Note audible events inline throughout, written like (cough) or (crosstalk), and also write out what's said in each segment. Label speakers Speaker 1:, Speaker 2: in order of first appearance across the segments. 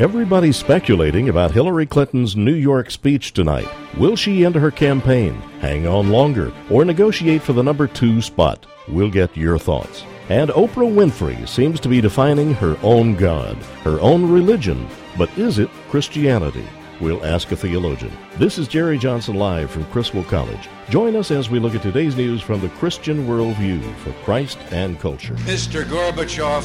Speaker 1: Everybody's speculating about Hillary Clinton's New York speech tonight. Will she end her campaign, hang on longer, or negotiate for the number two spot? We'll get your thoughts. And Oprah Winfrey seems to be defining her own God, her own religion. But is it Christianity? We'll ask a theologian. This is Jerry Johnson live from Criswell College. Join us as we look at today's news from the Christian worldview for Christ and culture.
Speaker 2: Mr. Gorbachev,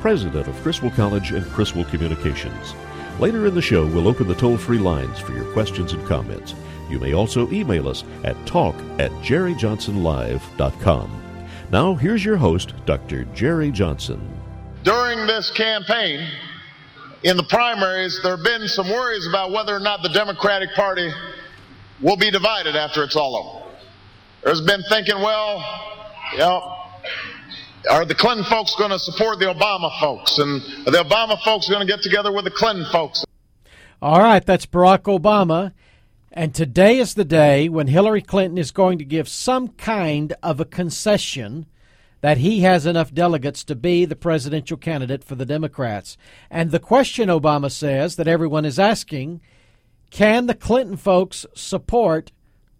Speaker 1: president of Criswell College and Criswell Communications. Later in the show, we'll open the toll free lines for your questions and comments. You may also email us at talk at jerryjohnsonlive.com. Now, here's your host, Dr. Jerry Johnson.
Speaker 3: During this campaign, in the primaries, there have been some worries about whether or not the Democratic Party will be divided after it's all over. There's been thinking, well, you know, are the Clinton folks going to support the Obama folks? And are the Obama folks going to get together with the Clinton folks?
Speaker 4: All right, that's Barack Obama. And today is the day when Hillary Clinton is going to give some kind of a concession that he has enough delegates to be the presidential candidate for the Democrats. And the question, Obama says, that everyone is asking can the Clinton folks support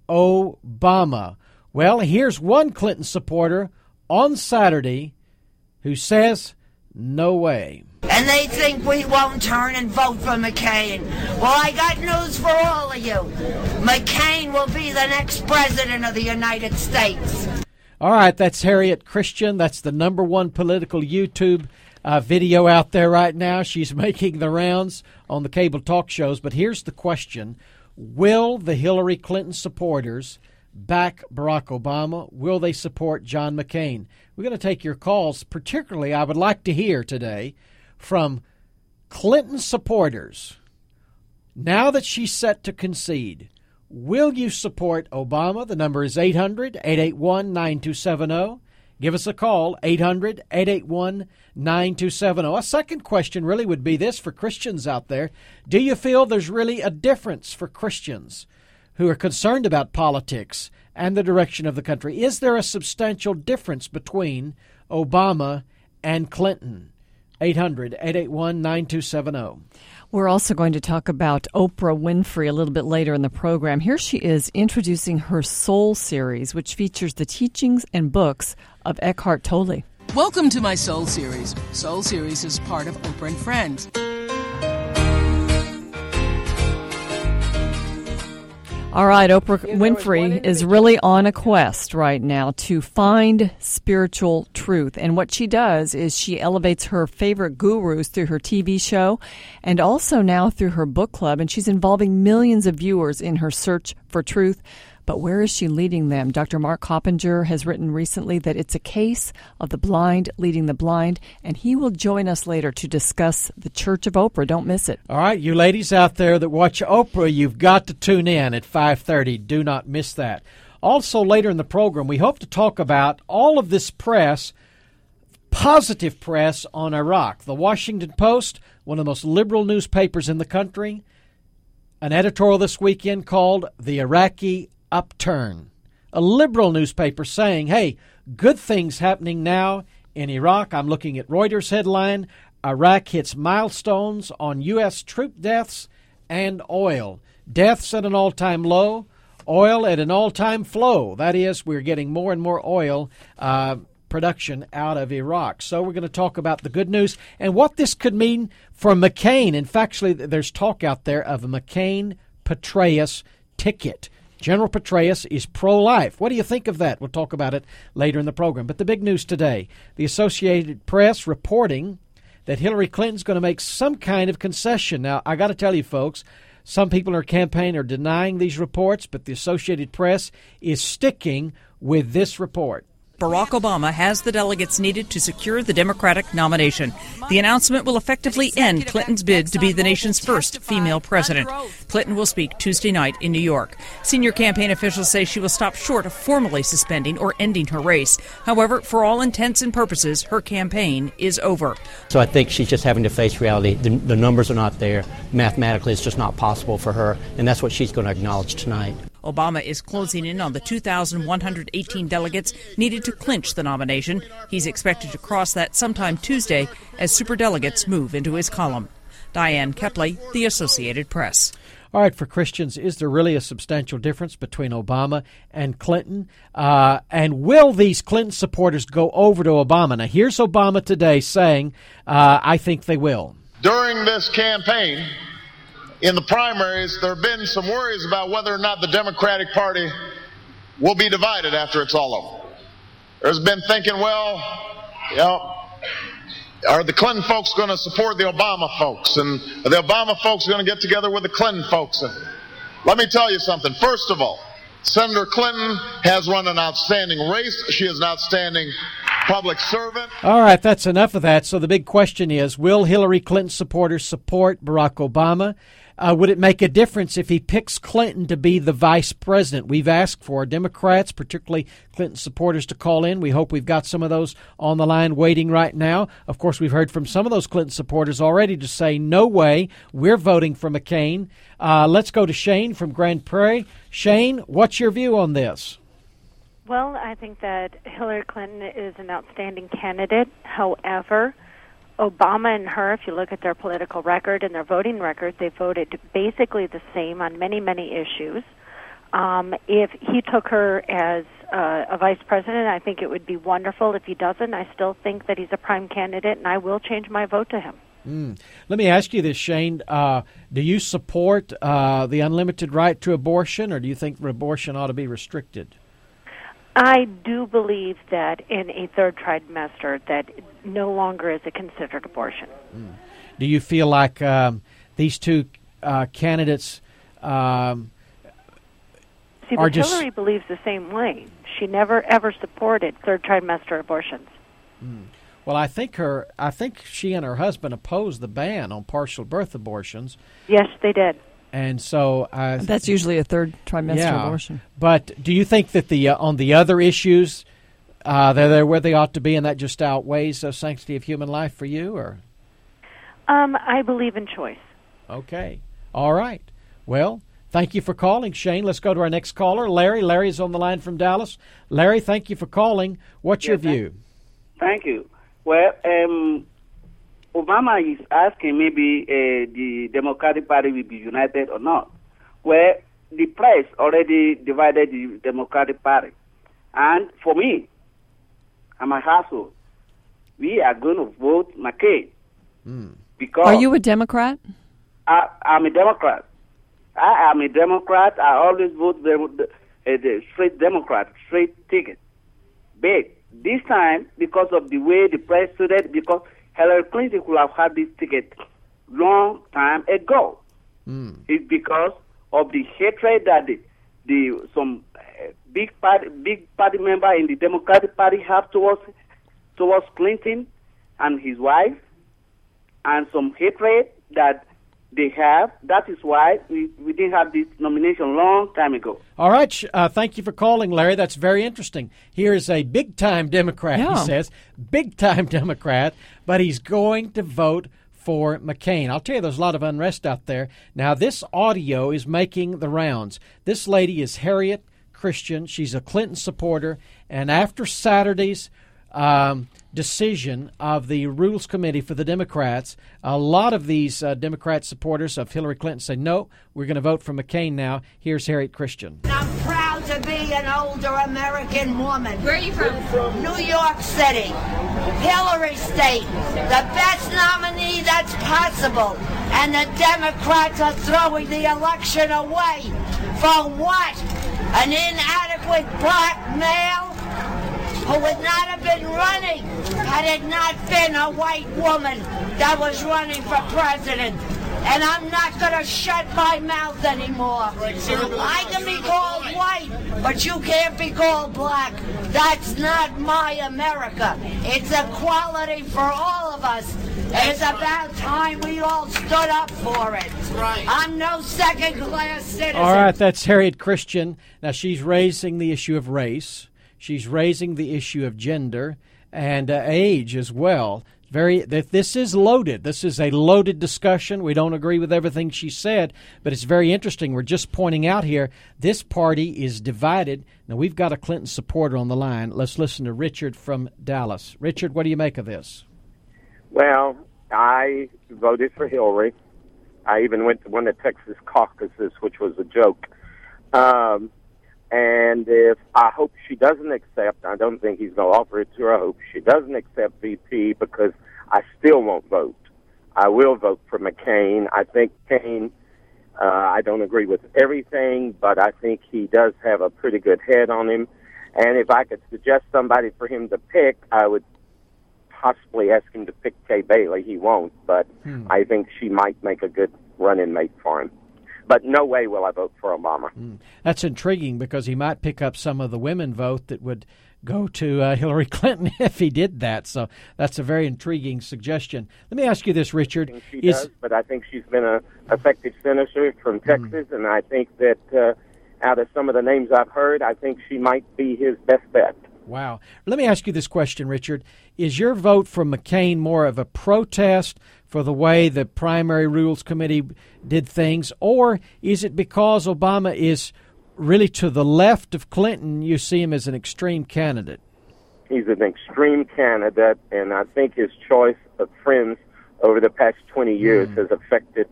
Speaker 4: Obama? Well, here's one Clinton supporter on Saturday who says, no way
Speaker 5: and they think we won't turn and vote for McCain. Well, I got news for all of you. McCain will be the next president of the United States.
Speaker 4: All right, that's Harriet Christian. That's the number one political YouTube uh, video out there right now. She's (laughs) making the rounds on the cable talk shows. But here's the question Will the Hillary Clinton supporters back Barack Obama? Will they support John McCain? We're going to take your calls. Particularly, I would like to hear today from Clinton supporters now that she's set to concede. Will you support Obama? The number is 800 881 9270. Give us a call, 800 881 9270. A second question really would be this for Christians out there Do you feel there's really a difference for Christians who are concerned about politics and the direction of the country? Is there a substantial difference between Obama and Clinton? 800 881 9270.
Speaker 6: We're also going to talk about Oprah Winfrey a little bit later in the program. Here she is introducing her Soul series, which features the teachings and books of Eckhart Tolle.
Speaker 7: Welcome to my Soul series. Soul series is part of Oprah and Friends.
Speaker 6: All right, Oprah Winfrey is really on a quest right now to find spiritual truth. And what she does is she elevates her favorite gurus through her TV show and also now through her book club. And she's involving millions of viewers in her search for truth. But where is she leading them? Dr. Mark Coppenger has written recently that it's a case of the blind leading the blind, and he will join us later to discuss the Church of Oprah. Don't miss it.
Speaker 4: All right, you ladies out there that watch Oprah, you've got to tune in at 5:30. Do not miss that. Also later in the program, we hope to talk about all of this press positive press on Iraq. The Washington Post, one of the most liberal newspapers in the country, an editorial this weekend called The Iraqi upturn. A liberal newspaper saying, hey, good things happening now in Iraq. I'm looking at Reuters headline Iraq hits milestones on U.S. troop deaths and oil. Deaths at an all time low, oil at an all time flow. That is, we're getting more and more oil uh, production out of Iraq. So we're going to talk about the good news and what this could mean for McCain. And factually, there's talk out there of a McCain Petraeus ticket. General Petraeus is pro life. What do you think of that? We'll talk about it later in the program. But the big news today the Associated Press reporting that Hillary Clinton's going to make some kind of concession. Now, I got to tell you, folks, some people in her campaign are denying these reports, but the Associated Press is sticking with this report.
Speaker 8: Barack Obama has the delegates needed to secure the Democratic nomination. The announcement will effectively end Clinton's bid to be the nation's first female president. Clinton will speak Tuesday night in New York. Senior campaign officials say she will stop short of formally suspending or ending her race. However, for all intents and purposes, her campaign is over.
Speaker 9: So I think she's just having to face reality. The, the numbers are not there. Mathematically, it's just not possible for her, and that's what she's going to acknowledge tonight.
Speaker 8: Obama is closing in on the 2,118 delegates needed to clinch the nomination. He's expected to cross that sometime Tuesday as superdelegates move into his column. Diane Kepley, The Associated Press.
Speaker 4: All right, for Christians, is there really a substantial difference between Obama and Clinton? Uh, and will these Clinton supporters go over to Obama? Now, here's Obama today saying, uh, I think they will.
Speaker 3: During this campaign, in the primaries, there have been some worries about whether or not the Democratic Party will be divided after it's all over. There's been thinking, well, you know, are the Clinton folks going to support the Obama folks? And are the Obama folks going to get together with the Clinton folks? And let me tell you something. First of all, Senator Clinton has run an outstanding race. She is an outstanding public servant.
Speaker 4: All right, that's enough of that. So the big question is Will Hillary Clinton supporters support Barack Obama? Uh, would it make a difference if he picks Clinton to be the vice president? We've asked for Democrats, particularly Clinton supporters, to call in. We hope we've got some of those on the line waiting right now. Of course, we've heard from some of those Clinton supporters already to say, no way, we're voting for McCain. Uh, let's go to Shane from Grand Prairie. Shane, what's your view on this?
Speaker 10: Well, I think that Hillary Clinton is an outstanding candidate. However, Obama and her, if you look at their political record and their voting record, they voted basically the same on many, many issues. Um, if he took her as uh, a vice president, I think it would be wonderful. If he doesn't, I still think that he's a prime candidate, and I will change my vote to him.
Speaker 4: Mm. Let me ask you this, Shane. Uh, do you support uh, the unlimited right to abortion, or do you think abortion ought to be restricted?
Speaker 10: I do believe that in a third trimester that no longer is it considered abortion.
Speaker 4: Mm. Do you feel like um, these two uh, candidates um,
Speaker 10: See,
Speaker 4: are just
Speaker 10: Hillary believes the same way. She never ever supported third trimester abortions.
Speaker 4: Mm. Well, I think her. I think she and her husband opposed the ban on partial birth abortions.
Speaker 10: Yes, they did.
Speaker 4: And so uh,
Speaker 6: that's usually a third trimester
Speaker 4: yeah.
Speaker 6: abortion.
Speaker 4: But do you think that the uh, on the other issues uh, they're, they're where they ought to be, and that just outweighs the sanctity of human life for you, or?
Speaker 10: Um, I believe in choice.
Speaker 4: Okay. All right. Well, thank you for calling, Shane. Let's go to our next caller, Larry. Larry's on the line from Dallas. Larry, thank you for calling. What's your view?
Speaker 11: Thank you. Well, um, Obama is asking maybe uh, the Democratic Party will be united or not. Well, the press already divided the Democratic Party. And for me and my household, we are going to vote McCain.
Speaker 4: Mm.
Speaker 11: Because
Speaker 6: Are you a Democrat?
Speaker 11: I, I'm a Democrat. I am a Democrat. I always vote the, the, uh, the straight Democrat, straight ticket. But this time, because of the way the press stood, because Hillary Clinton could have had this ticket long time ago.
Speaker 4: Mm.
Speaker 11: It's because of the hatred that the, the some uh, big party big party member in the Democratic Party have towards towards Clinton and his wife, and some hatred that they have. That is why we, we didn't have this nomination long time ago.
Speaker 4: All right. Uh, thank you for calling, Larry. That's very interesting. Here is a big time Democrat,
Speaker 6: Yeah.
Speaker 4: he says. Big time (laughs) Democrat, but he's going to vote for McCain. I'll tell you, there's a lot of unrest out there. Now, this audio is making the rounds. This lady is Harriet Christian. She's a Clinton supporter. And after Saturday's um, decision of the Rules Committee for the Democrats, a lot of these uh, Democrat supporters of Hillary Clinton say, no, we're going to vote for McCain now. Here's Harriet Christian.
Speaker 5: I'm proud to be be an older American woman.
Speaker 12: Where are you from?
Speaker 5: New York City. Hillary State, the best nominee that's possible. And the Democrats are throwing the election away. For what? An inadequate black male who would not have been running had it not been a white woman that was running for president. And I'm not going to shut my mouth anymore. I can be called white, but you can't be called black. That's not my America. It's equality for all of us. It's about time we all stood up for it. I'm no second class citizen.
Speaker 4: All right, that's Harriet Christian. Now, she's raising the issue of race, she's raising the issue of gender and uh, age as well. Very, this is loaded. This is a loaded discussion. We don't agree with everything she said, but it's very interesting. We're just pointing out here this party is divided. Now we've got a Clinton supporter on the line. Let's listen to Richard from Dallas. Richard, what do you make of this?
Speaker 13: Well, I voted for Hillary. I even went to one of Texas caucuses, which was a joke. Um, and if I hope she doesn't accept, I don't think he's going to offer it to her. I hope she doesn't accept VP because I still won't vote. I will vote for McCain. I think McCain, uh, I don't agree with everything, but I think he does have a pretty good head on him. And if I could suggest somebody for him to pick, I would possibly ask him to pick Kay Bailey. He won't, but hmm. I think she might make a good running mate for him. But no way will I vote for Obama.
Speaker 4: Hmm. That's intriguing because he might pick up some of the women vote that would go to uh, (laughs) Hillary Clinton (laughs) if he did that. So that's a very intriguing suggestion. Let me ask you this, Richard.
Speaker 13: She is, does, but I think she's been a effective senator from hmm. Texas, mm. and I think that uh, out of some of the names I've heard, I think she might be his best bet.
Speaker 4: Wow. Let me ask you this question, Richard. Is your vote for McCain more of a protest for the way the primary rules committee did things, or is it because Obama is really to the left of Clinton, you see him as an extreme candidate?
Speaker 13: He's an extreme candidate, and I think his choice of friends over the past 20 years mm. has affected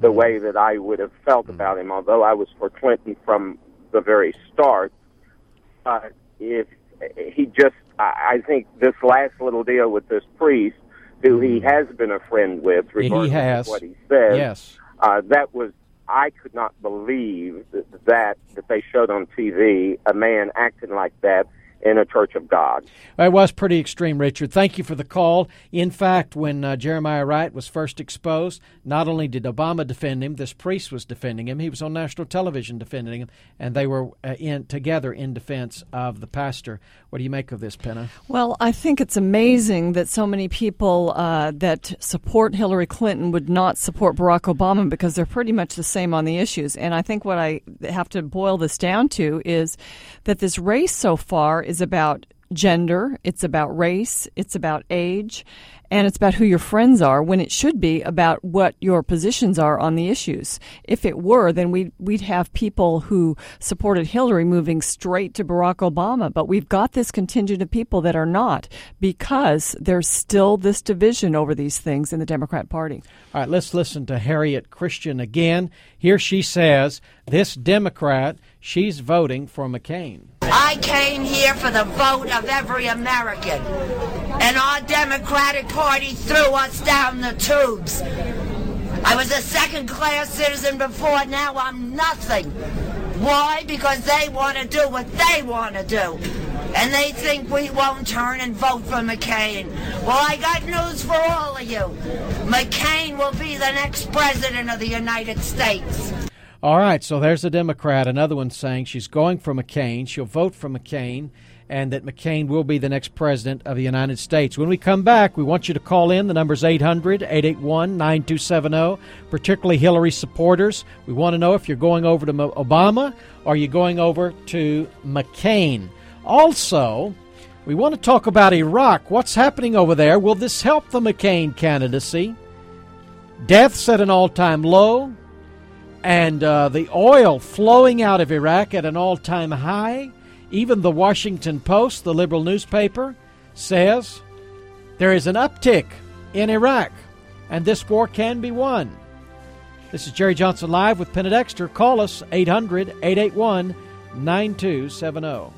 Speaker 13: the mm. way that I would have felt mm. about him, although I was for Clinton from the very start. Uh, if he just, I think this last little deal with this priest, who he has been a friend with, regardless
Speaker 4: he has.
Speaker 13: of what he says,
Speaker 4: yes.
Speaker 13: Uh, that was, I could not believe that, that, that they showed on TV a man acting like that in a church of God.
Speaker 4: It was pretty extreme, Richard. Thank you for the call. In fact, when uh, Jeremiah Wright was first exposed, not only did Obama defend him, this priest was defending him. He was on national television defending him, and they were uh, in together in defense of the pastor. What do you make of this, Penna?
Speaker 6: Well, I think it's amazing that so many people uh, that support Hillary Clinton would not support Barack Obama because they're pretty much the same on the issues. And I think what I have to boil this down to is that this race so far is about gender, it's about race, it's about age, and it's about who your friends are when it should be about what your positions are on the issues. If it were, then we'd, we'd have people who supported Hillary moving straight to Barack Obama. But we've got this contingent of people that are not because there's still this division over these things in the Democrat Party.
Speaker 4: All right, let's listen to Harriet Christian again. Here she says this Democrat, she's voting for McCain.
Speaker 5: I came here for the vote of every American. And our Democratic Party threw us down the tubes. I was a second class citizen before, now I'm nothing. Why? Because they want to do what they want to do. And they think we won't turn and vote for McCain. Well, I got news for all of you. McCain will be the next president of the United States.
Speaker 4: All right, so there's a Democrat, another one saying she's going for McCain. She'll vote for McCain and that McCain will be the next president of the United States. When we come back, we want you to call in. The number's 800 881 9270, particularly Hillary supporters. We want to know if you're going over to Obama or you're going over to McCain. Also, we want to talk about Iraq. What's happening over there? Will this help the McCain candidacy? Deaths at an all time low and uh, the oil flowing out of Iraq at an all time high. Even the Washington Post, the liberal newspaper, says there is an uptick in Iraq and this war can be won. This is Jerry Johnson Live with Penna Dexter. Call us 800 881 9270.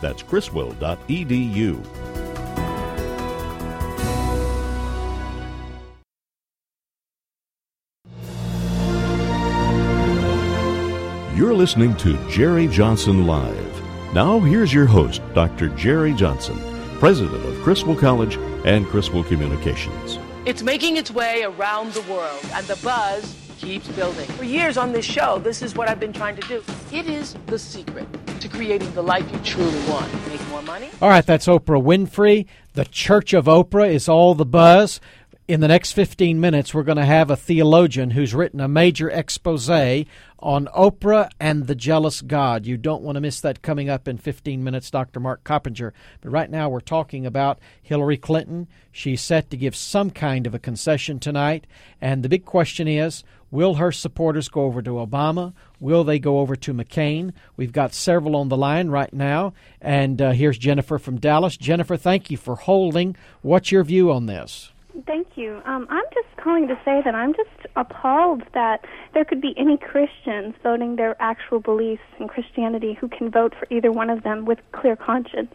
Speaker 1: That's criswell.edu. You're listening to Jerry Johnson Live. Now, here's your host, Dr. Jerry Johnson, president of Criswell College and Criswell Communications.
Speaker 12: It's making its way around the world, and the buzz keeps building. For years on this show, this is what I've been trying to do. It is the secret to creating the life you truly want. Make more money.
Speaker 4: All right, that's Oprah Winfrey. The Church of Oprah is all the buzz. In the next 15 minutes, we're going to have a theologian who's written a major expose on Oprah and the jealous God. You don't want to miss that coming up in 15 minutes, Dr. Mark Coppenger. But right now, we're talking about Hillary Clinton. She's set to give some kind of a concession tonight. And the big question is will her supporters go over to Obama? Will they go over to McCain? We've got several on the line right now. And uh, here's Jennifer from Dallas. Jennifer, thank you for holding. What's your view on this?
Speaker 14: Thank you. Um, I'm just calling to say that I'm just appalled that there could be any Christians voting their actual beliefs in Christianity who can vote for either one of them with clear conscience.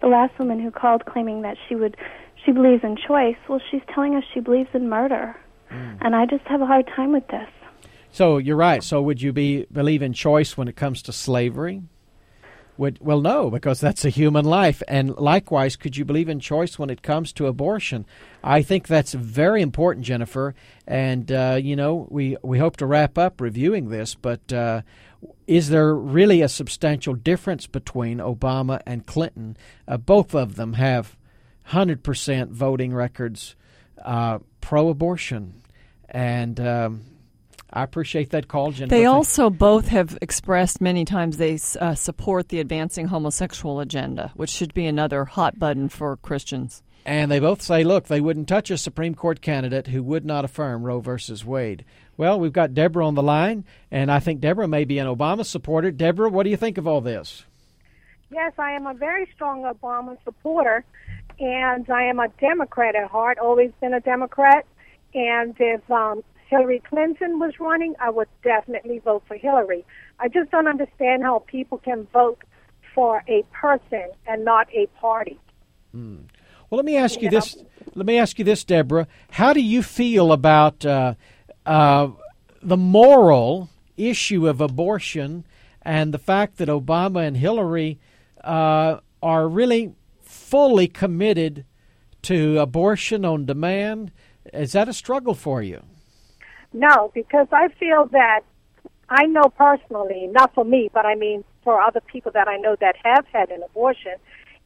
Speaker 14: The last woman who called claiming that she would she believes in choice, well she's telling us she believes in murder. And I just have a hard time with this.
Speaker 4: So you're right. So would you be believe in choice when it comes to slavery? Would, well, no, because that's a human life. And likewise, could you believe in choice when it comes to abortion? I think that's very important, Jennifer. And, uh, you know, we, we hope to wrap up reviewing this, but uh, is there really a substantial difference between Obama and Clinton? Uh, both of them have 100% voting records uh, pro abortion. And. Um, I appreciate that call, Jennifer.
Speaker 6: They also both have expressed many times they uh, support the advancing homosexual agenda, which should be another hot button for Christians.
Speaker 4: And they both say, look, they wouldn't touch a Supreme Court candidate who would not affirm Roe versus Wade. Well, we've got Deborah on the line, and I think Deborah may be an Obama supporter. Deborah, what do you think of all this?
Speaker 15: Yes, I am a very strong Obama supporter, and I am a Democrat at heart, always been a Democrat. And if um, Hillary Clinton was running, I would definitely vote for Hillary. I just don't understand how people can vote for a person and not a party.
Speaker 4: Hmm. Well, let me ask you, you this. Know? Let me ask you this, Deborah. How do you feel about uh, uh, the moral issue of abortion and the fact that Obama and Hillary uh, are really fully committed to abortion on demand? Is that a struggle for you?
Speaker 15: No, because I feel that I know personally, not for me, but I mean for other people that I know that have had an abortion.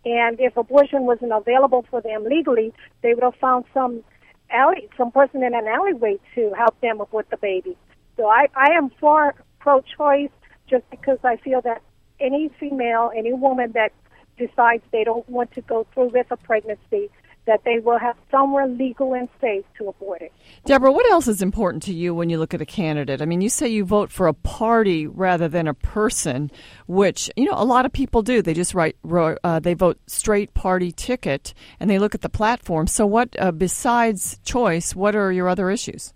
Speaker 15: And if abortion wasn't available for them legally, they would have found some alley, some person in an alleyway to help them abort the baby. So I, I am for pro-choice just because I feel that any female, any woman that decides they don't want to go through with a pregnancy that they will have somewhere legal and safe to abort it.
Speaker 6: Deborah, what else is important to you when you look at a candidate? I mean, you say you vote for a party rather than a person, which you know a lot of people do. They just write, uh, they vote straight party ticket, and they look at the platform. So, what uh, besides choice? What are your other issues?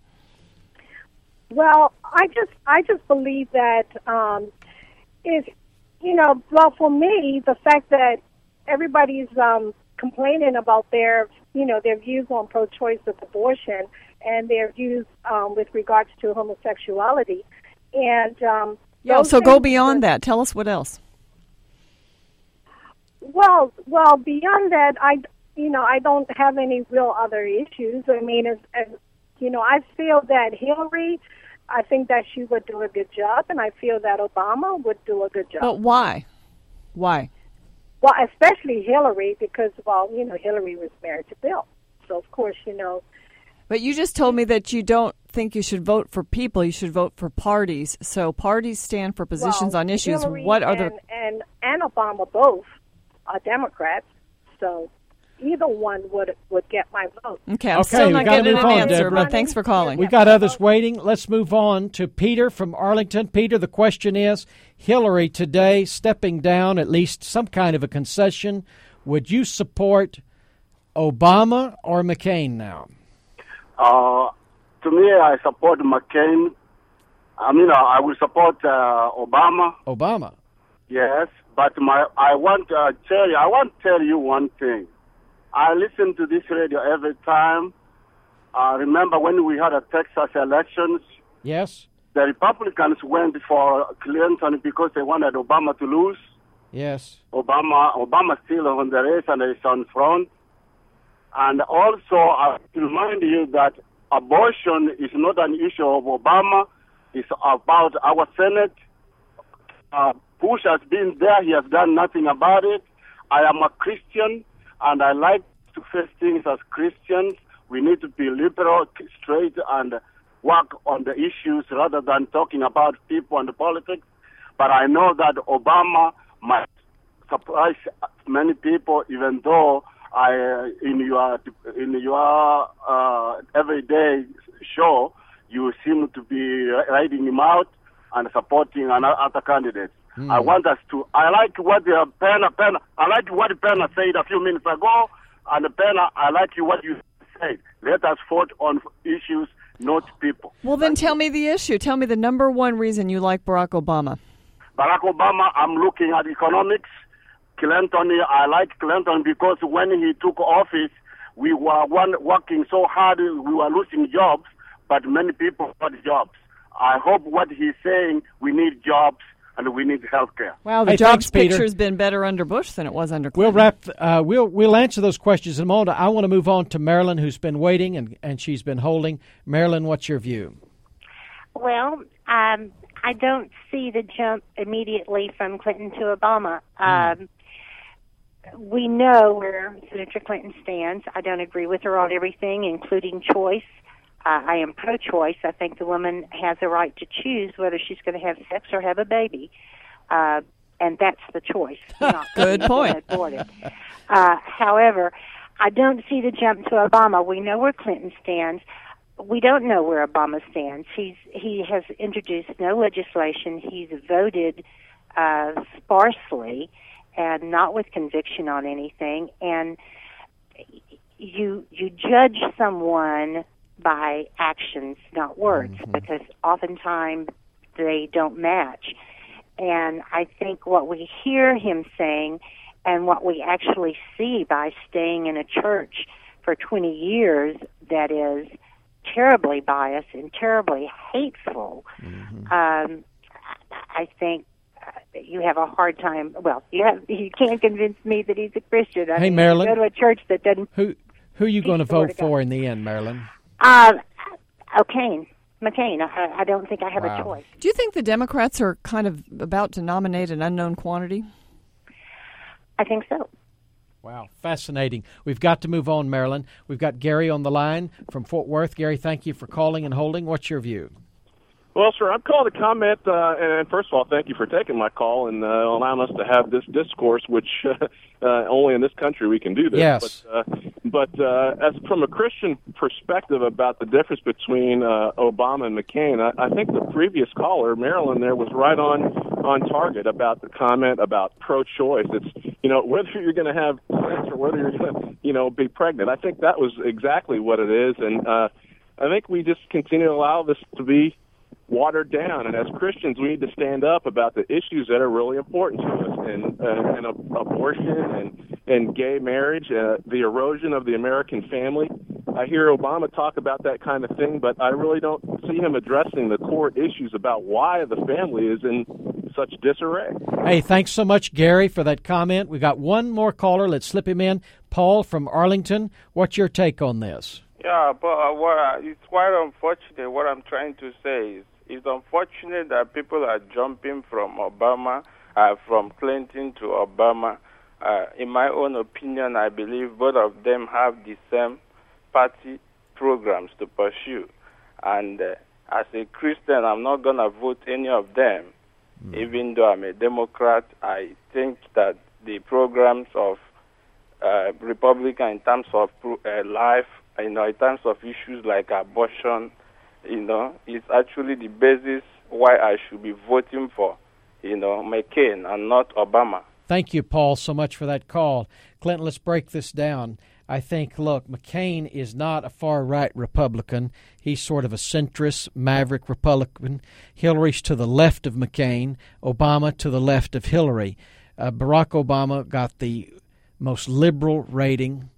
Speaker 15: Well, I just I just believe that um, is you know well for me the fact that everybody's um, complaining about their, you know, their views on pro-choice with abortion and their views um, with regards to homosexuality. And um,
Speaker 6: Yeah, so go beyond that. Tell us what else.
Speaker 15: Well, well, beyond that, I, you know, I don't have any real other issues. I mean, as, as you know, I feel that Hillary, I think that she would do a good job, and I feel that Obama would do a good job.
Speaker 6: But why? Why?
Speaker 15: Well, especially Hillary, because well, you know, Hillary was married to Bill, so of course, you know,
Speaker 6: But you just told me that you don't think you should vote for people, you should vote for parties. So parties stand for positions
Speaker 15: well,
Speaker 6: on issues.
Speaker 15: Hillary
Speaker 6: what are
Speaker 15: and,
Speaker 6: the
Speaker 15: and and Obama both are Democrats, so either one would would get my vote.
Speaker 6: Okay, I'm
Speaker 4: okay,
Speaker 6: still not
Speaker 4: gotta
Speaker 6: getting
Speaker 4: move
Speaker 6: an
Speaker 4: on,
Speaker 6: answer,
Speaker 4: Deborah.
Speaker 6: but thanks for calling.
Speaker 4: We got others waiting. Let's move on to Peter from Arlington. Peter, the question is Hillary today stepping down, at least some kind of a concession. Would you support Obama or McCain now?
Speaker 16: Uh, to me, I support McCain. I mean, uh, I will support uh, Obama.
Speaker 4: Obama.
Speaker 16: Yes, but my I want to uh, tell you, I want to tell you one thing. I listen to this radio every time. Uh, remember when we had a Texas elections?
Speaker 4: Yes.
Speaker 16: The Republicans went for Clinton because they wanted Obama to lose.
Speaker 4: Yes.
Speaker 16: Obama, Obama still on the race and is on front. And also, I remind you that abortion is not an issue of Obama. It's about our Senate. Uh, Bush has been there. He has done nothing about it. I am a Christian, and I like to face things as Christians. We need to be liberal, straight, and work on the issues rather than talking about people and politics. But I know that Obama might surprise many people, even though I, in your in your uh, everyday show, you seem to be writing him out and supporting another candidates.
Speaker 4: Hmm.
Speaker 16: I want us to. I like what uh, Penna Penna. I like what Penna said a few minutes ago, and Penna, I like what you said. Let us vote on issues, not people.
Speaker 6: Well, then tell me the issue. Tell me the number one reason you like Barack Obama.
Speaker 16: Barack Obama, I'm looking at economics. Clinton, I like Clinton because when he took office, we were one, working so hard, we were losing jobs, but many people got jobs. I hope what he's saying, we need jobs and we need health care.
Speaker 6: Wow, the
Speaker 4: Hey,
Speaker 6: jobs
Speaker 4: thanks,
Speaker 6: picture has been better under Bush than it was under
Speaker 4: We'll
Speaker 6: Clinton.
Speaker 4: wrap. Uh, we'll we'll answer those questions in a moment. I want to move on to Marilyn, who's been waiting and and she's been holding. Marilyn, what's your view?
Speaker 17: Well, um, I don't see the jump immediately from Clinton to Obama. Um, we know where Senator Clinton stands. I don't agree with her on everything, including choice. Uh, I am pro-choice. I think the woman has a right to choose whether she's going to have sex or have a baby, uh, and that's the choice. (laughs) Not
Speaker 6: Good point.
Speaker 17: Uh, however, I don't see the jump to Obama. We know where Clinton stands. We don't know where Obama stands. He's he has introduced no legislation. He's voted uh, sparsely and not with conviction on anything. And you you judge someone by actions, not words, because oftentimes they don't match. And I think what we hear him saying and what we actually see by staying in a church for 20 years that is terribly biased and terribly hateful, um, I think uh, you have a hard time. Well, you have (laughs) you can't convince me that he's a Christian. I
Speaker 4: Hey,
Speaker 17: mean,
Speaker 4: Marilyn.
Speaker 17: you go to a church that doesn't.
Speaker 4: Who who are you going to vote for in the end, Marilyn?
Speaker 17: Uh, O'Kane, McCain. I, I don't think I have
Speaker 4: Wow.
Speaker 17: a choice.
Speaker 6: Do you think the Democrats are kind of about to nominate an unknown quantity?
Speaker 17: I think so.
Speaker 4: Wow, fascinating. We've got to move on, Marilyn. We've got Gary on the line from Fort Worth. Gary, thank you for calling and holding. What's your view?
Speaker 18: Well, sir, I'm calling to comment, uh, and first of all, thank you for taking my call and uh, allowing us to have this discourse, which uh, (laughs) uh, only in this country we can do this.
Speaker 4: Yes.
Speaker 18: But, uh, but uh, as from a Christian perspective about the difference between uh, Obama and McCain, I, I think the previous caller, Marilyn, there was right on on target about the comment about pro-choice. It's you know whether you're going to have sex or whether you're going to you know be pregnant. I think that was exactly what it is, and uh, I think we just continue to allow this to be watered down. And as Christians, we need to stand up about the issues that are really important to us, and uh, and ab- abortion and and gay marriage, uh, the erosion of the American family. I hear Obama talk about that kind of thing, but I really don't see him addressing the core issues about why the family is in such disarray.
Speaker 4: Hey, thanks so much, Gary, for that comment. We got one more caller. Let's slip him in. Paul from Arlington. What's your take on this?
Speaker 19: Yeah, but uh, what I, it's quite unfortunate. What I'm trying to say is, it's unfortunate that people are jumping from Obama, uh, from Clinton to Obama. Uh, in my own opinion, I believe both of them have the same party programs to pursue. And uh, as a Christian, I'm not going to vote any of them. Mm. Even though I'm a Democrat, I think that the programs of uh, Republican in terms of uh, life, you know, in terms of issues like abortion, you know, is actually the basis why I should be voting for, you know, McCain and not Obama.
Speaker 4: Thank you, Paul, so much for that call. Clinton, let's break this down. I think, look, McCain is not a far right Republican. He's sort of a centrist, maverick Republican. Hillary's to the left of McCain, Obama to the left of Hillary. Uh, Barack Obama got the most liberal rating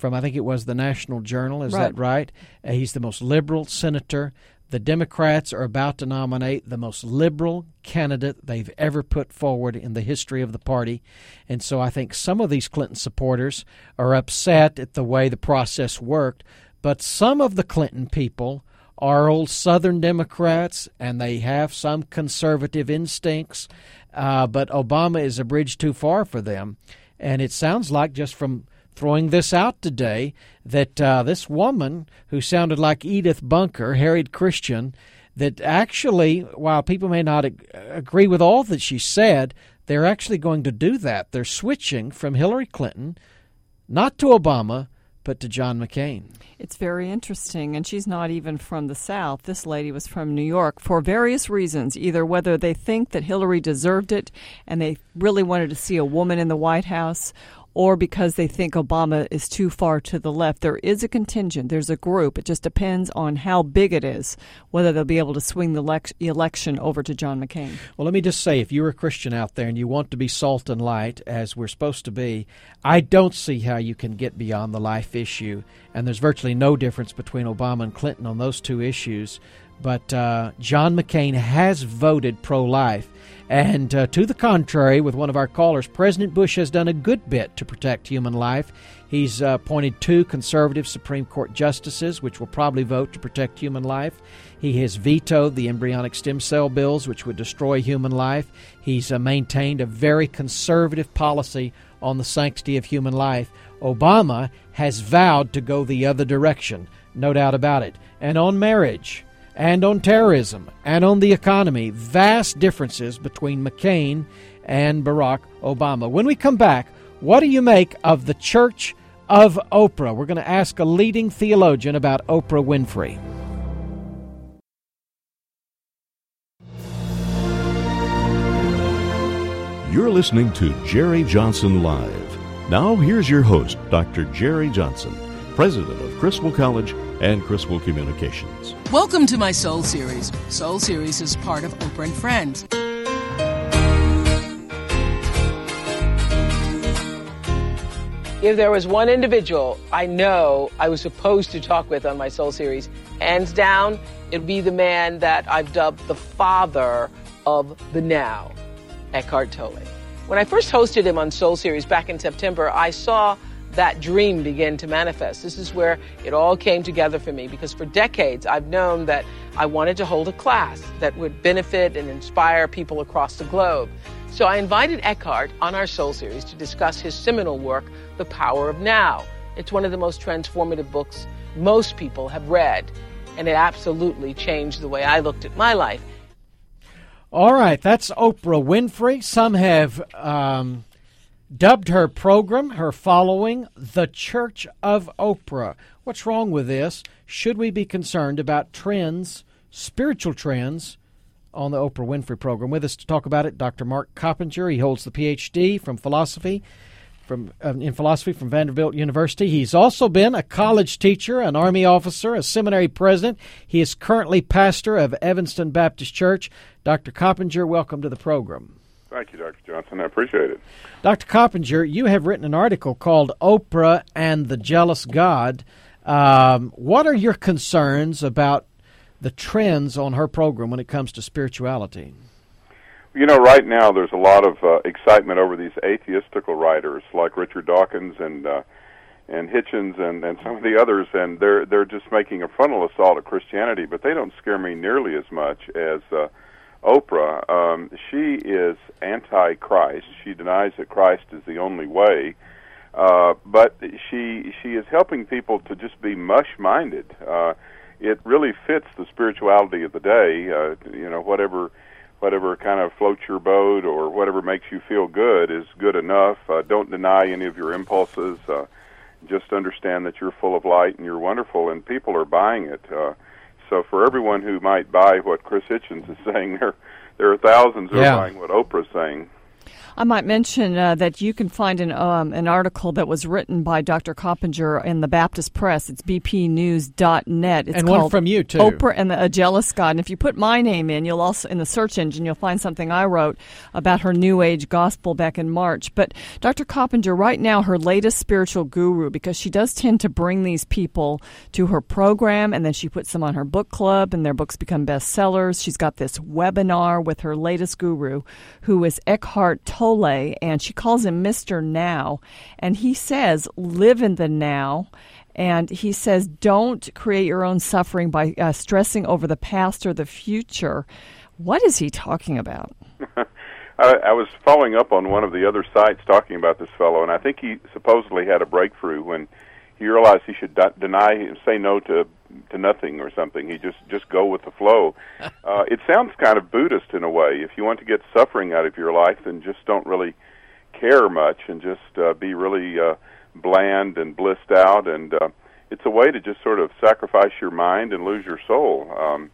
Speaker 4: from, I think it was the National Journal. Is right. that right? Uh, he's the most liberal senator. The Democrats are about to nominate the most liberal candidate they've ever put forward in the history of the party. And so I think some of these Clinton supporters are upset at the way the process worked. But some of the Clinton people are old Southern Democrats and they have some conservative instincts. Uh, but Obama is a bridge too far for them. And it sounds like just from throwing this out today that uh, this woman who sounded like Edith Bunker, Harriet Christian, that actually, while people may not ag- agree with all that she said, they're actually going to do that. They're switching from Hillary Clinton, not to Obama, but to John McCain.
Speaker 6: It's very interesting. And she's not even from the South. This lady was from New York for various reasons either whether they think that Hillary deserved it and they really wanted to see a woman in the White House, or because they think Obama is too far to the left. There is a contingent, there's a group. It just depends on how big it is, whether they'll be able to swing the lex- election over to John McCain.
Speaker 4: Well, let me just say if you're a Christian out there and you want to be salt and light, as we're supposed to be, I don't see how you can get beyond the life issue. And there's virtually no difference between Obama and Clinton on those two issues. But uh, John McCain has voted pro life. And uh, to the contrary, with one of our callers, President Bush has done a good bit to protect human life. He's uh, appointed two conservative Supreme Court justices, which will probably vote to protect human life. He has vetoed the embryonic stem cell bills, which would destroy human life. He's uh, maintained a very conservative policy on the sanctity of human life. Obama has vowed to go the other direction, no doubt about it. And on marriage, and on terrorism and on the economy. Vast differences between McCain and Barack Obama. When we come back, what do you make of the Church of Oprah? We're going to ask a leading theologian about Oprah Winfrey.
Speaker 1: You're listening to Jerry Johnson Live. Now, here's your host, Dr. Jerry Johnson, president of Criswell College and Criswell Communications.
Speaker 7: Welcome to my Soul Series. Soul Series is part of Oprah and Friends.
Speaker 12: If there was one individual I know I was supposed to talk with on my Soul Series, hands down, it'd be the man that I've dubbed the father of the now, Eckhart Tolle. When I first hosted him on Soul Series back in September, I saw that dream begin to manifest. This is where it all came together for me because for decades I've known that I wanted to hold a class that would benefit and inspire people across the globe. So I invited Eckhart on our Soul Series to discuss his seminal work, The Power of Now. It's one of the most transformative books most people have read, and it absolutely changed the way I looked at my life.
Speaker 4: All right, that's Oprah Winfrey. Some have um, dubbed her program, her following, the Church of Oprah. What's wrong with this? Should we be concerned about trends, spiritual trends, on the Oprah Winfrey program? With us to talk about it, Dr. Mark Coppenger. He holds the PhD from philosophy. From, uh, in philosophy from Vanderbilt University. He's also been a college teacher, an Army officer, a seminary president. He is currently pastor of Evanston Baptist Church. Dr. Coppenger, welcome to the program.
Speaker 20: Thank you, Dr. Johnson. I appreciate it.
Speaker 4: Dr. Coppenger, you have written an article called Oprah and the Jealous God. Um, what are your concerns about the trends on her program when it comes to spirituality?
Speaker 20: You know, right now there's a lot of uh, excitement over these atheistical writers like Richard Dawkins and uh, and Hitchens and, and some of the others, and they're they're just making a frontal assault at Christianity, but they don't scare me nearly as much as uh, Oprah. Um, she is anti-Christ. She denies that Christ is the only way, uh, but she she is helping people to just be mush-minded. Uh, it really fits the spirituality of the day. Uh, you know, whatever whatever kind of floats your boat or whatever makes you feel good is good enough. Uh, don't deny any of your impulses. Uh, just understand that you're full of light and you're wonderful, and people are buying it. Uh, so for everyone who might buy what Chris Hitchens is saying, there there are thousands who
Speaker 4: Yeah.
Speaker 20: are buying what Oprah's saying.
Speaker 6: I might mention uh, that you can find an um, an article that was written by Dr. Coppenger in the Baptist Press. It's bpnews.net. It's
Speaker 4: And one from you, too.
Speaker 6: Oprah and the, a Jealous God. And if you put my name in, you'll also in the search engine you'll find something I wrote about her New Age gospel back in March. But Dr. Coppenger, right now, her latest spiritual guru, because she does tend to bring these people to her program, and then she puts them on her book club, and their books become bestsellers. She's got this webinar with her latest guru, who is Eckhart Tolle, and she calls him Mr. Now. And he says, live in the now. And he says, don't create your own suffering by uh, stressing over the past or the future. What is he talking about? (laughs)
Speaker 20: I, I was following up on one of the other sites talking about this fellow, and I think he supposedly had a breakthrough when he realized he should de- deny, say no to to nothing or something. He just just go with the flow. (laughs) Uh, it sounds kind of Buddhist in a way. If you want to get suffering out of your life, then just don't really care much and just uh, be really uh, bland and blissed out. And uh, it's a way to just sort of sacrifice your mind and lose your soul. Um,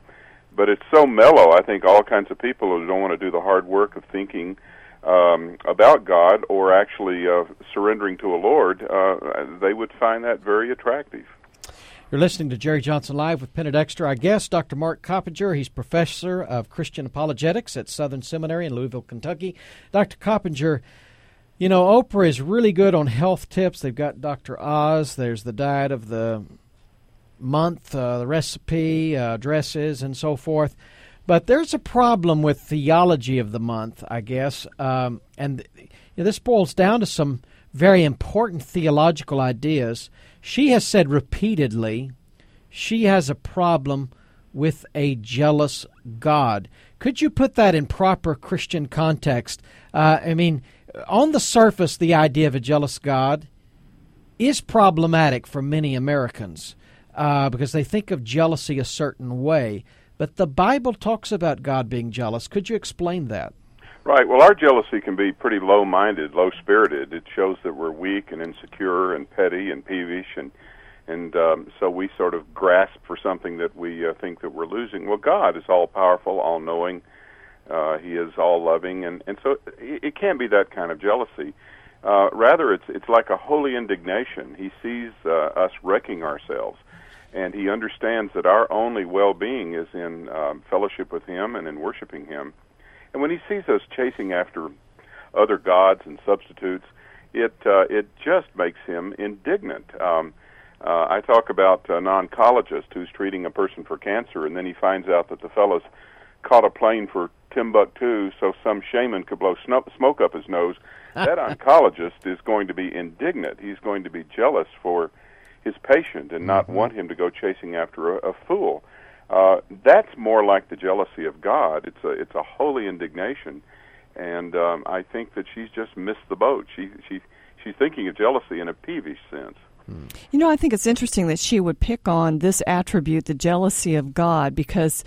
Speaker 20: but it's so mellow. I think all kinds of people who don't want to do the hard work of thinking um, about God or actually uh, surrendering to a Lord, uh, they would find that very attractive.
Speaker 4: You're listening to Jerry Johnson Live with Penna Dexter. Our guest, Dr. Mark Coppenger. He's professor of Christian apologetics at Southern Seminary in Louisville, Kentucky. Dr. Coppenger, you know, Oprah is really good on health tips. They've got Dr. Oz. There's the diet of the month, uh, the recipe, uh, dresses, and so forth. But there's a problem with theology of the month, I guess. Um, and you know, this boils down to some very important theological ideas. She has said repeatedly she has a problem with a jealous God. Could you put that in proper Christian context? Uh, I mean, on the surface, the idea of a jealous God is problematic for many Americans uh, because they think of jealousy a certain way. But the Bible talks about God being jealous. Could you explain that?
Speaker 20: Right. Well, our jealousy can be pretty low minded, low spirited. It shows that we're weak and insecure and petty and peevish, and and um, so we sort of grasp for something that we uh, think that we're losing. Well, God is all powerful, all knowing. Uh, he is all loving, and and so it, it can't be that kind of jealousy. Uh, rather, it's it's like a holy indignation. He sees uh, us wrecking ourselves, and he understands that our only well-being is in um, fellowship with Him and in worshiping Him. And when he sees us chasing after other gods and substitutes, it uh, it just makes him indignant. Um, uh, I talk about an oncologist who's treating a person for cancer, and then he finds out that the fellow's caught a plane for Timbuktu so some shaman could blow sno- smoke up his nose. That (laughs) oncologist is going to be indignant. He's going to be jealous for his patient and not want him to go chasing after a, a fool. Uh, that's more like the jealousy of God. It's a it's a holy indignation, and um, I think that she's just missed the boat. She she she's thinking of jealousy in a peevish sense.
Speaker 6: You know, I think it's interesting that she would pick on this attribute, the jealousy of God, because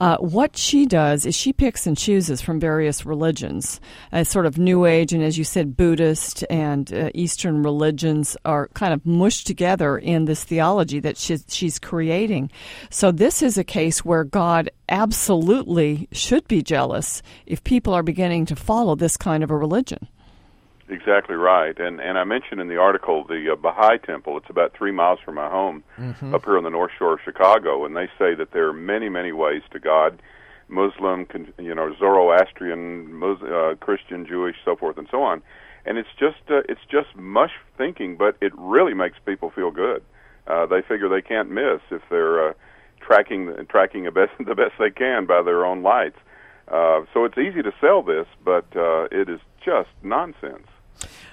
Speaker 6: uh, what she does is she picks and chooses from various religions. Uh, sort of New Age, and as you said, Buddhist and uh, Eastern religions are kind of mushed together in this theology that she's, she's creating. So, this is a case where God absolutely should be jealous if people are beginning to follow this kind of a religion.
Speaker 20: Exactly right, and and I mentioned in the article the uh, Baha'i Temple. It's about three miles from my home,
Speaker 4: Mhm.
Speaker 20: up here on the North Shore of Chicago, and they say that there are many many ways to God, Muslim, you know, Zoroastrian, Mus- uh, Christian, Jewish, so forth and so on, and it's just uh, it's just mush thinking, but it really makes people feel good. uh, they figure they can't miss if they're uh, tracking tracking the best (laughs) the best they can by their own lights. Uh, so it's easy to sell this, but uh, it is just nonsense.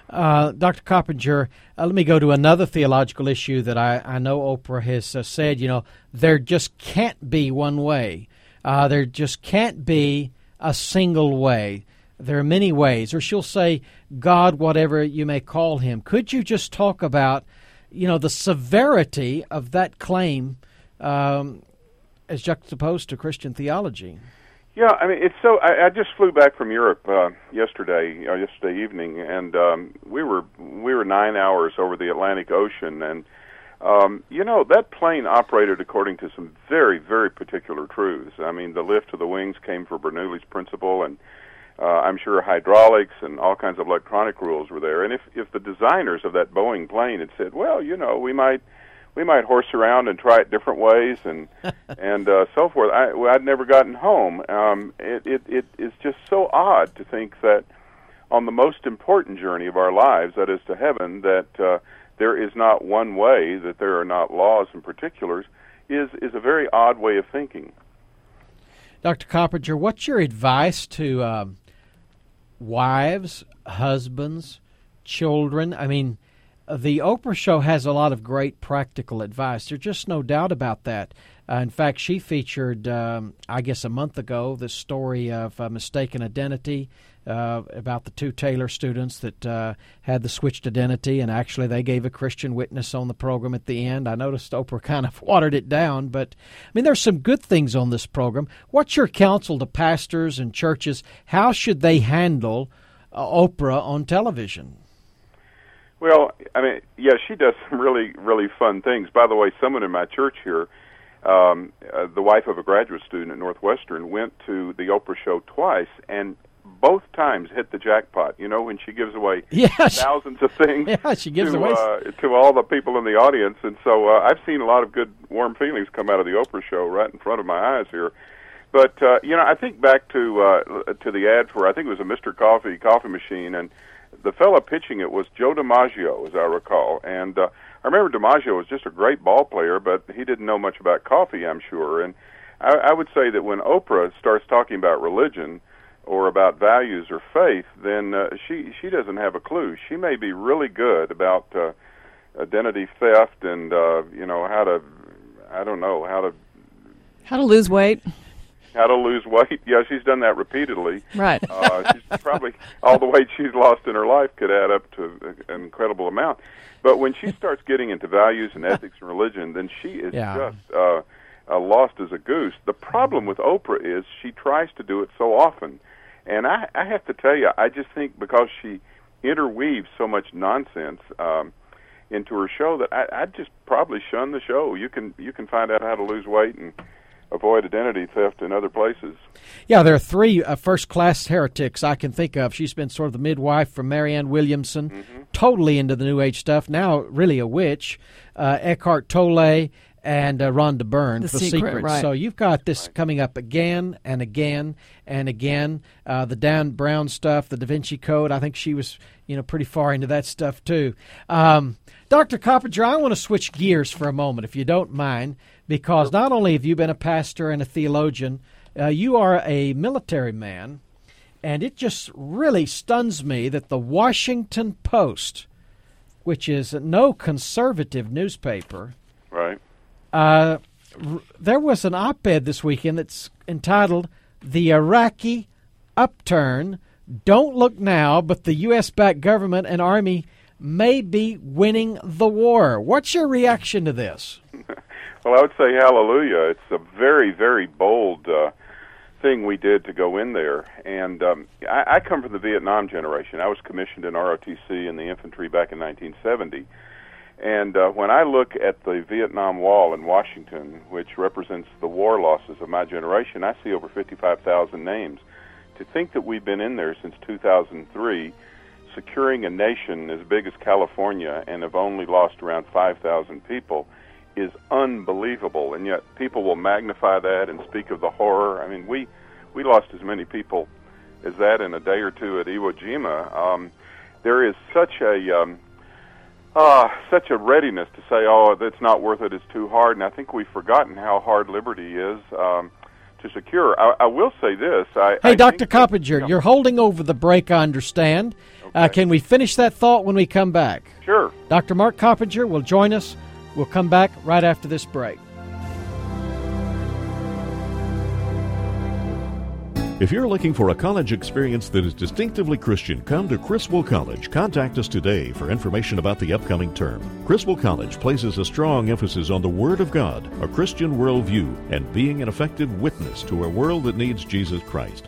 Speaker 4: Uh, Dr. Coppenger, uh, let me go to another theological issue that I, I know Oprah has uh, said. You know, there just can't be one way. Uh, there just can't be a single way. There are many ways. Or she'll say, God, whatever you may call him. Could you just talk about, you know, the severity of that claim um, as juxtaposed to Christian theology?
Speaker 20: Yeah, I mean it's so. I, I just flew back from Europe uh, yesterday, uh, yesterday evening, and um, we were we were nine hours over the Atlantic Ocean, and um, you know that plane operated according to some very very particular truths. I mean, the lift of the wings came from Bernoulli's principle, and uh, I'm sure hydraulics and all kinds of electronic rules were there. And if if the designers of that Boeing plane had said, well, you know, we might we might horse around and try it different ways and (laughs) and uh, so forth. I, I'd never gotten home. Um, it, it it is just so odd to think that on the most important journey of our lives, that is to heaven, that uh, there is not one way, that there are not laws and particulars, is is a very odd way of thinking.
Speaker 4: Dr. Coppenger, what's your advice to um, wives, husbands, children? I mean the Oprah show has a lot of great practical advice. There's just no doubt about that. Uh, in fact, she featured, um, I guess, a month ago, the story of uh, mistaken identity uh, about the two Taylor students that uh, had the switched identity, and actually they gave a Christian witness on the program at the end. I noticed Oprah (laughs) kind of watered it down, but I mean, there's some good things on this program. What's your counsel to pastors and churches? How should they handle uh, Oprah on television?
Speaker 20: Well, I mean, yeah, she does (laughs) some really, really fun things. By the way, someone in my church here, um, uh, the wife of a graduate student at Northwestern, went to the Oprah show twice and both times hit the jackpot. You know, when she gives away (laughs)
Speaker 4: yeah,
Speaker 20: thousands of things (laughs)
Speaker 4: yeah, she gives
Speaker 20: to,
Speaker 4: away
Speaker 20: uh, to all the people in the audience, and so uh, I've seen a lot of good, warm feelings come out of the Oprah show right in front of my eyes here. But uh, you know, I think back to uh, to the ad for I think it was a Mr. Coffee coffee machine, and the fellow pitching it was Joe DiMaggio, as I recall, and uh, I remember DiMaggio was just a great ball player, but he didn't know much about coffee, I'm sure. And I, I would say that when Oprah starts talking about religion or about values or faith, then uh, she she doesn't have a clue. She may be really good about uh, identity theft and uh, you know how to I don't know how to
Speaker 6: how to lose weight
Speaker 20: how to lose weight. Yeah, she's done that repeatedly.
Speaker 6: Right.
Speaker 20: uh, she's probably all the weight she's lost in her life could add up to an incredible amount. But when she starts getting into values and ethics and religion, then she is
Speaker 4: yeah.
Speaker 20: just uh, uh, lost as a goose. The problem with Oprah is she tries to do it so often, and I, I have to tell you, I just think because she interweaves so much nonsense. Um, into her show that I, I'd just probably shun the show. You can you can find out how to lose weight and avoid identity theft in other places.
Speaker 4: Yeah, there are three uh, first class heretics I can think of. She's been sort of the midwife for Marianne Williamson,
Speaker 20: mm-hmm.
Speaker 4: totally into the New Age stuff, now really a witch. Uh, Eckhart Tolle and uh, Rhonda Byrne,
Speaker 6: The
Speaker 4: The
Speaker 6: Secret, right.
Speaker 4: So you've got this coming up again and again and again. Uh, the Dan Brown stuff, the Da Vinci Code. I think she was, you know, pretty far into that stuff too. Um, Dr. Coppenger, I want to switch gears for a moment, if you don't mind, because not only have you been a pastor and a theologian, uh, you are a military man, and it just really stuns me that the Washington Post, which is no conservative newspaper,
Speaker 20: Right.
Speaker 4: uh, r- there was an op ed this weekend that's entitled The Iraqi Upturn. Don't look now, but the U.S. backed government and army may be winning the war. What's your reaction to this? (laughs)
Speaker 20: Well, I would say hallelujah. It's a very, very bold uh, thing we did to go in there. And um, I, I come from the Vietnam generation. I was commissioned in ROTC in the infantry back in 1970. And uh, when I look at the Vietnam Wall in Washington, which represents the war losses of my generation, I see over 55,000 names. To think that we've been in there since 2003, securing a nation as big as California, and have only lost around 5,000 people, is unbelievable. And yet, people will magnify that and speak of the horror. I mean, we we lost as many people as that in a day or two at Iwo Jima. Um, there is such a um, uh, such a readiness to say, "Oh, it's not worth it; it's too hard." And I think we've forgotten how hard liberty is um, to secure. I, I will say this: I,
Speaker 4: Hey,
Speaker 20: I
Speaker 4: Dr. Coppenger, you're holding over the break, I understand. Uh, can we finish that thought when we come back?
Speaker 20: Sure.
Speaker 4: Dr. Mark Coppenger will join us. We'll come back right after this break.
Speaker 1: If you're looking for a college experience that is distinctively Christian, come to Criswell College. Contact us today for information about the upcoming term. Criswell College places a strong emphasis on the Word of God, a Christian worldview, and being an effective witness to a world that needs Jesus Christ.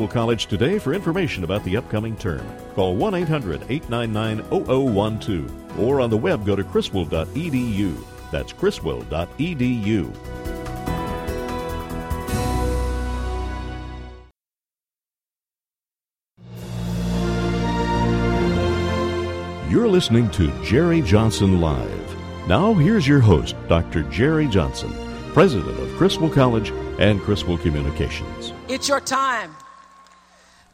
Speaker 1: College today for information about the upcoming term. Call 1 800 899 0012 or on the web go to criswell.edu. That's criswell.edu. You're listening to Jerry Johnson Live. Now, here's your host, Dr. Jerry Johnson, president of Criswell College and Criswell Communications.
Speaker 7: It's your time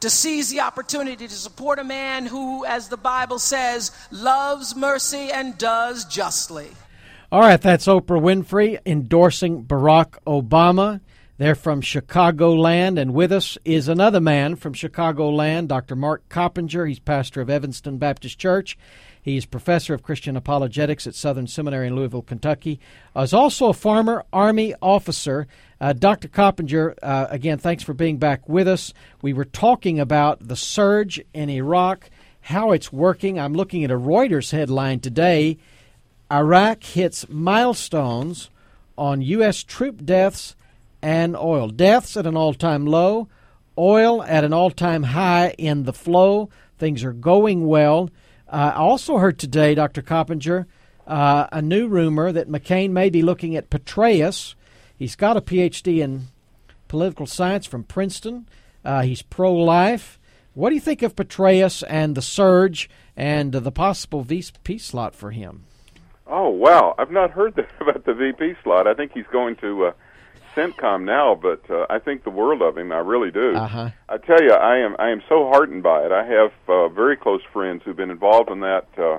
Speaker 7: to seize the opportunity to support a man who, as the Bible says, loves mercy and does justly.
Speaker 4: All right, that's Oprah Winfrey endorsing Barack Obama. They're from Chicagoland, and with us is another man from Chicagoland, Dr. Mark Coppenger. He's pastor of Evanston Baptist Church. He's professor of Christian apologetics at Southern Seminary in Louisville, Kentucky. Uh, is also a former Army officer. Uh, Dr. Coppenger, uh, again, thanks for being back with us. We were talking about the surge in Iraq, how it's working. I'm looking at a Reuters headline today. Iraq hits milestones on U.S. troop deaths and oil. Deaths at an all time low, oil at an all time high in the flow. Things are going well. Uh, I also heard today, Dr. Coppenger, uh, a new rumor that McCain may be looking at Petraeus. He's got a PhD in political science from Princeton. Uh, he's pro life. What do you think of Petraeus and the surge and the possible VP slot for him?
Speaker 20: Oh wow, I've not heard that (laughs) about the VP slot. I think he's going to uh, CENTCOM now, but uh, I think the world of him. I really do.
Speaker 4: Uh-huh.
Speaker 20: I tell you, I am I am so heartened by it. I have uh, very close friends who've been involved in that uh,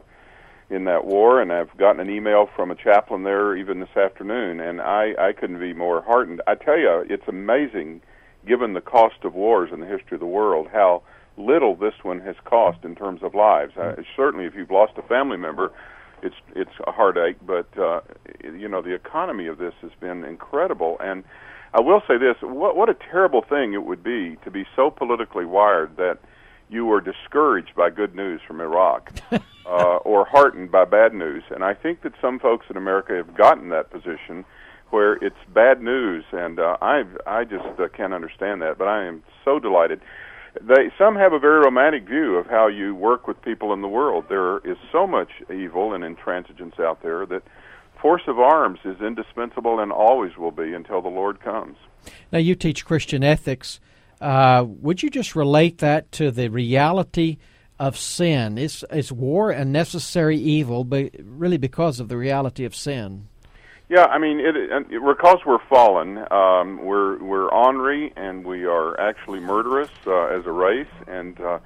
Speaker 20: in that war, and I've gotten an email from a chaplain there even this afternoon, and I I couldn't be more heartened. I tell you, it's amazing, given the cost of wars in the history of the world, how little this one has cost in terms of lives. Uh, certainly, if you've lost a family member, it's it's a heartache, but uh, you know the economy of this has been incredible. And I will say this: what what a terrible thing it would be to be so politically wired that you were discouraged by good news from Iraq, (laughs) uh, or heartened by bad news. And I think that some folks in America have gotten that position where it's bad news, and uh, I I just uh, can't understand that. But I am so delighted they some have a very romantic view of how you work with people in the world. There is so much evil and intransigence out there that force of arms is indispensable and always will be until the Lord comes.
Speaker 4: Now, you teach Christian ethics. Uh, would you just relate that to the reality of sin? Is is war a necessary evil, but really because of the reality of sin?
Speaker 20: Yeah, I mean, it, it because we're fallen, um, we're we're ornery, and we are actually murderous uh, as a race, and uh,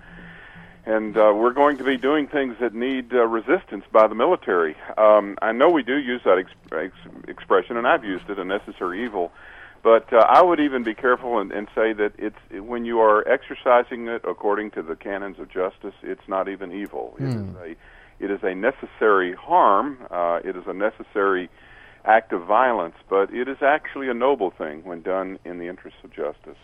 Speaker 20: and uh, we're going to be doing things that need uh, resistance by the military. Um, I know we do use that ex- ex- expression, and I've used it, a necessary evil. But uh, I would even be careful and, and say that it's when you are exercising it according to the canons of justice, it's not even evil. It is
Speaker 4: Hmm.
Speaker 20: a it is a necessary harm. Uh, it is a necessary act of violence, but it is actually a noble thing when done in the interests of justice.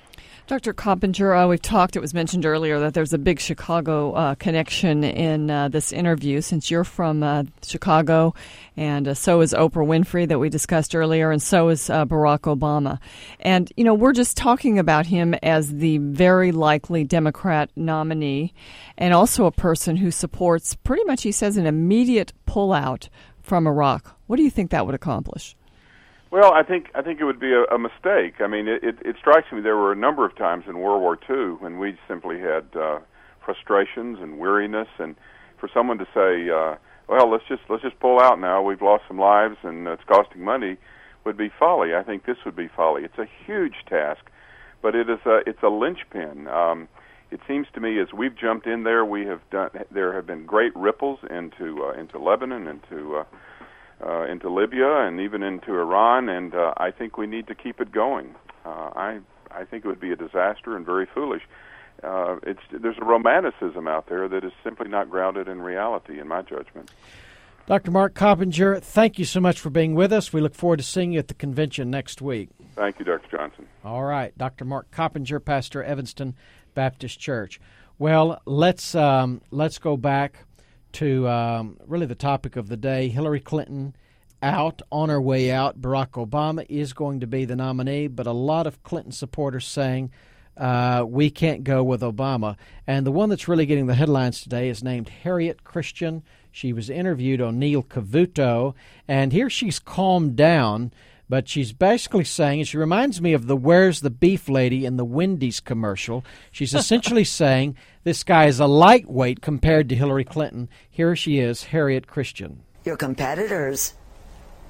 Speaker 6: Dr. Coppenger, uh, we've talked, it was mentioned earlier that there's a big Chicago uh, connection in uh, this interview since you're from uh, Chicago, and uh, so is Oprah Winfrey that we discussed earlier, and so is uh, Barack Obama. And, you know, we're just talking about him as the very likely Democrat nominee and also a person who supports pretty much, he says, an immediate pullout from Iraq. What do you think that would accomplish?
Speaker 20: Well, I think I think it would be a, a mistake. I mean, it, it, it strikes me there were a number of times in World War II when we simply had uh, frustrations and weariness, and for someone to say, uh, "Well, let's just let's just pull out now. We've lost some lives and it's costing money," would be folly. I think this would be folly. It's a huge task, but it is a it's a linchpin. Um, it seems to me as we've jumped in there, we have done. There have been great ripples into uh, into Lebanon, into uh, uh, into Libya and even into Iran, and uh, I think we need to keep it going. Uh, I I think it would be a disaster and very foolish. Uh, it's there's a romanticism out there that is simply not grounded in reality, in my judgment.
Speaker 4: Dr. Mark Coppenger, thank you so much for being with us. We look forward to seeing you at the convention next week.
Speaker 20: Thank you, Dr. Johnson.
Speaker 4: All right, Dr. Mark Coppenger, pastor Evanston Baptist Church. Well, let's um, let's go back to um, really the topic of the day Hillary Clinton out on her way out. Barack Obama is going to be the nominee, but a lot of Clinton supporters saying uh, we can't go with Obama. And the one that's really getting the headlines today is named Harriet Christian. She was interviewed on Neil Cavuto, and here she's calmed down. But she's basically saying, and she reminds me of the Where's the Beef lady in the Wendy's commercial. She's essentially (laughs) saying this guy is a lightweight compared to Hillary Clinton. Here she is, Harriet Christian.
Speaker 5: Your competitors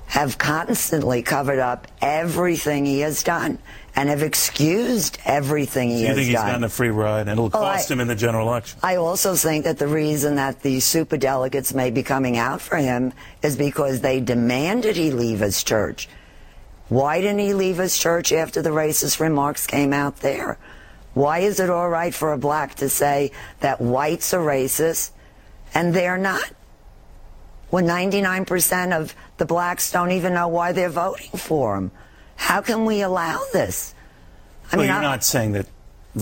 Speaker 5: have constantly covered up everything he has done and have excused everything he
Speaker 21: so you
Speaker 5: has
Speaker 21: think he's
Speaker 5: done.
Speaker 21: gotten a free ride and it'll
Speaker 5: Oh,
Speaker 21: cost
Speaker 5: I-
Speaker 21: him in the general election?
Speaker 5: I also think that the reason that the superdelegates may be coming out for him is because they demanded he leave his church. Why didn't he leave his church after the racist remarks came out there? Why is it all right for a black to say that whites are racist and they're not? When 99% of the blacks don't even know why they're voting for him. How can we allow this? I
Speaker 21: well,
Speaker 5: mean,
Speaker 21: you're
Speaker 5: I-
Speaker 21: not saying that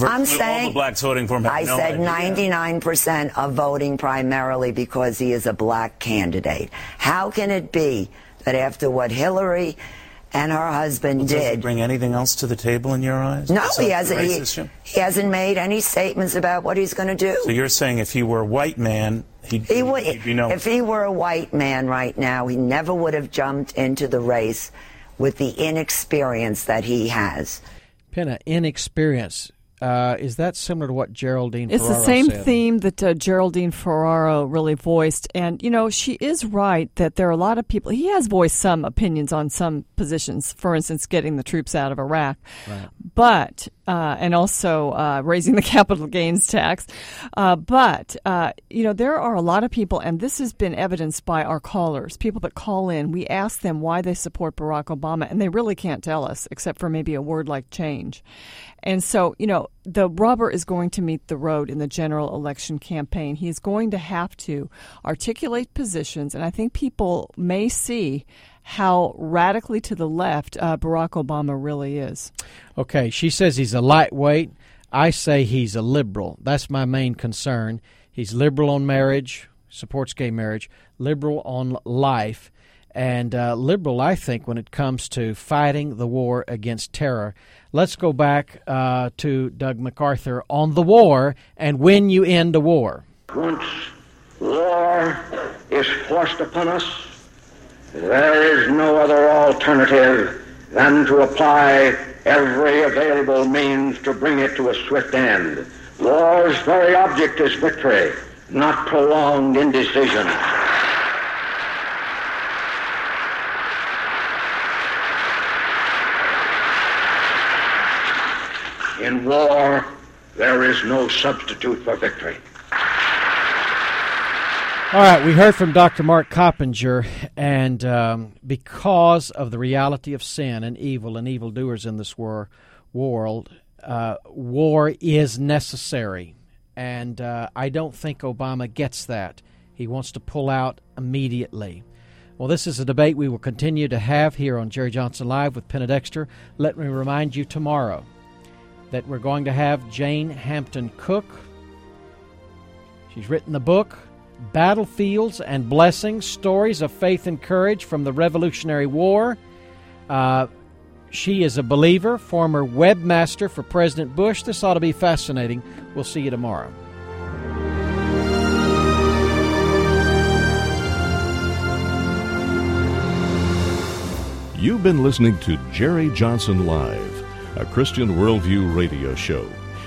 Speaker 5: I'm saying all
Speaker 21: the blacks voting for him
Speaker 5: I
Speaker 21: no
Speaker 5: said
Speaker 21: idea.
Speaker 5: 99% are voting primarily because he is a black candidate. How can it be that after what Hillary and her husband did.
Speaker 21: Does he bring anything else to the table in your eyes?
Speaker 5: no, he hasn't. He, he hasn't made any statements about what he's going to do.
Speaker 21: So you're saying if he were a white man, he'd,
Speaker 5: He would,
Speaker 21: he'd be no.
Speaker 5: if he were a white man right now, he never would have jumped into the race with the inexperience that he has.
Speaker 4: Penna, inexperience. Uh, is that similar to what Geraldine
Speaker 6: It's the same
Speaker 4: said?
Speaker 6: theme that uh, Geraldine Ferraro really voiced. And, you know, she is right that there are a lot of people. He has voiced some opinions on some positions, for instance, getting the troops out of Iraq.
Speaker 4: Right.
Speaker 6: But, uh, and also uh, raising the (laughs) capital gains tax. Uh, but, uh, you know, there are a lot of people, and this has been evidenced by our callers, people that call in. We ask them why they support Barack Obama, and they really can't tell us, except for maybe a word like change. And so, you know, the rubber is going to meet the road in the general election campaign. He is going to have to articulate positions, and I think people may see how radically to the left uh, Barack Obama really is.
Speaker 4: Okay, she says he's a lightweight. I say he's a liberal. That's my main concern. He's liberal on marriage, supports gay marriage, liberal on life, and uh, liberal, I think, when it comes to fighting the war against terror. Let's go back uh, to Doug MacArthur on the war and when you end a war.
Speaker 22: Once war is forced upon us, there is no other alternative than to apply every available means to bring it to a swift end. War's very object is victory, not prolonged indecision. In war, there is no substitute for victory.
Speaker 4: All right, we heard from Dr. Mark Coppenger, and um, because of the reality of sin and evil and evildoers in this war, world, uh, war is necessary. And uh, I don't think Obama gets that. He wants to pull out immediately. Well, this is a debate we will continue to have here on Jerry Johnson Live with Penna Dexter. Let me remind you tomorrow that we're going to have Jane Hampton Cook. She's written the book Battlefields and Blessings Stories of Faith and Courage from the Revolutionary War. Uh, she is a believer, former webmaster for President Bush. This ought to be fascinating. We'll see you tomorrow.
Speaker 1: You've been listening to Jerry Johnson Live, a Christian Worldview radio show.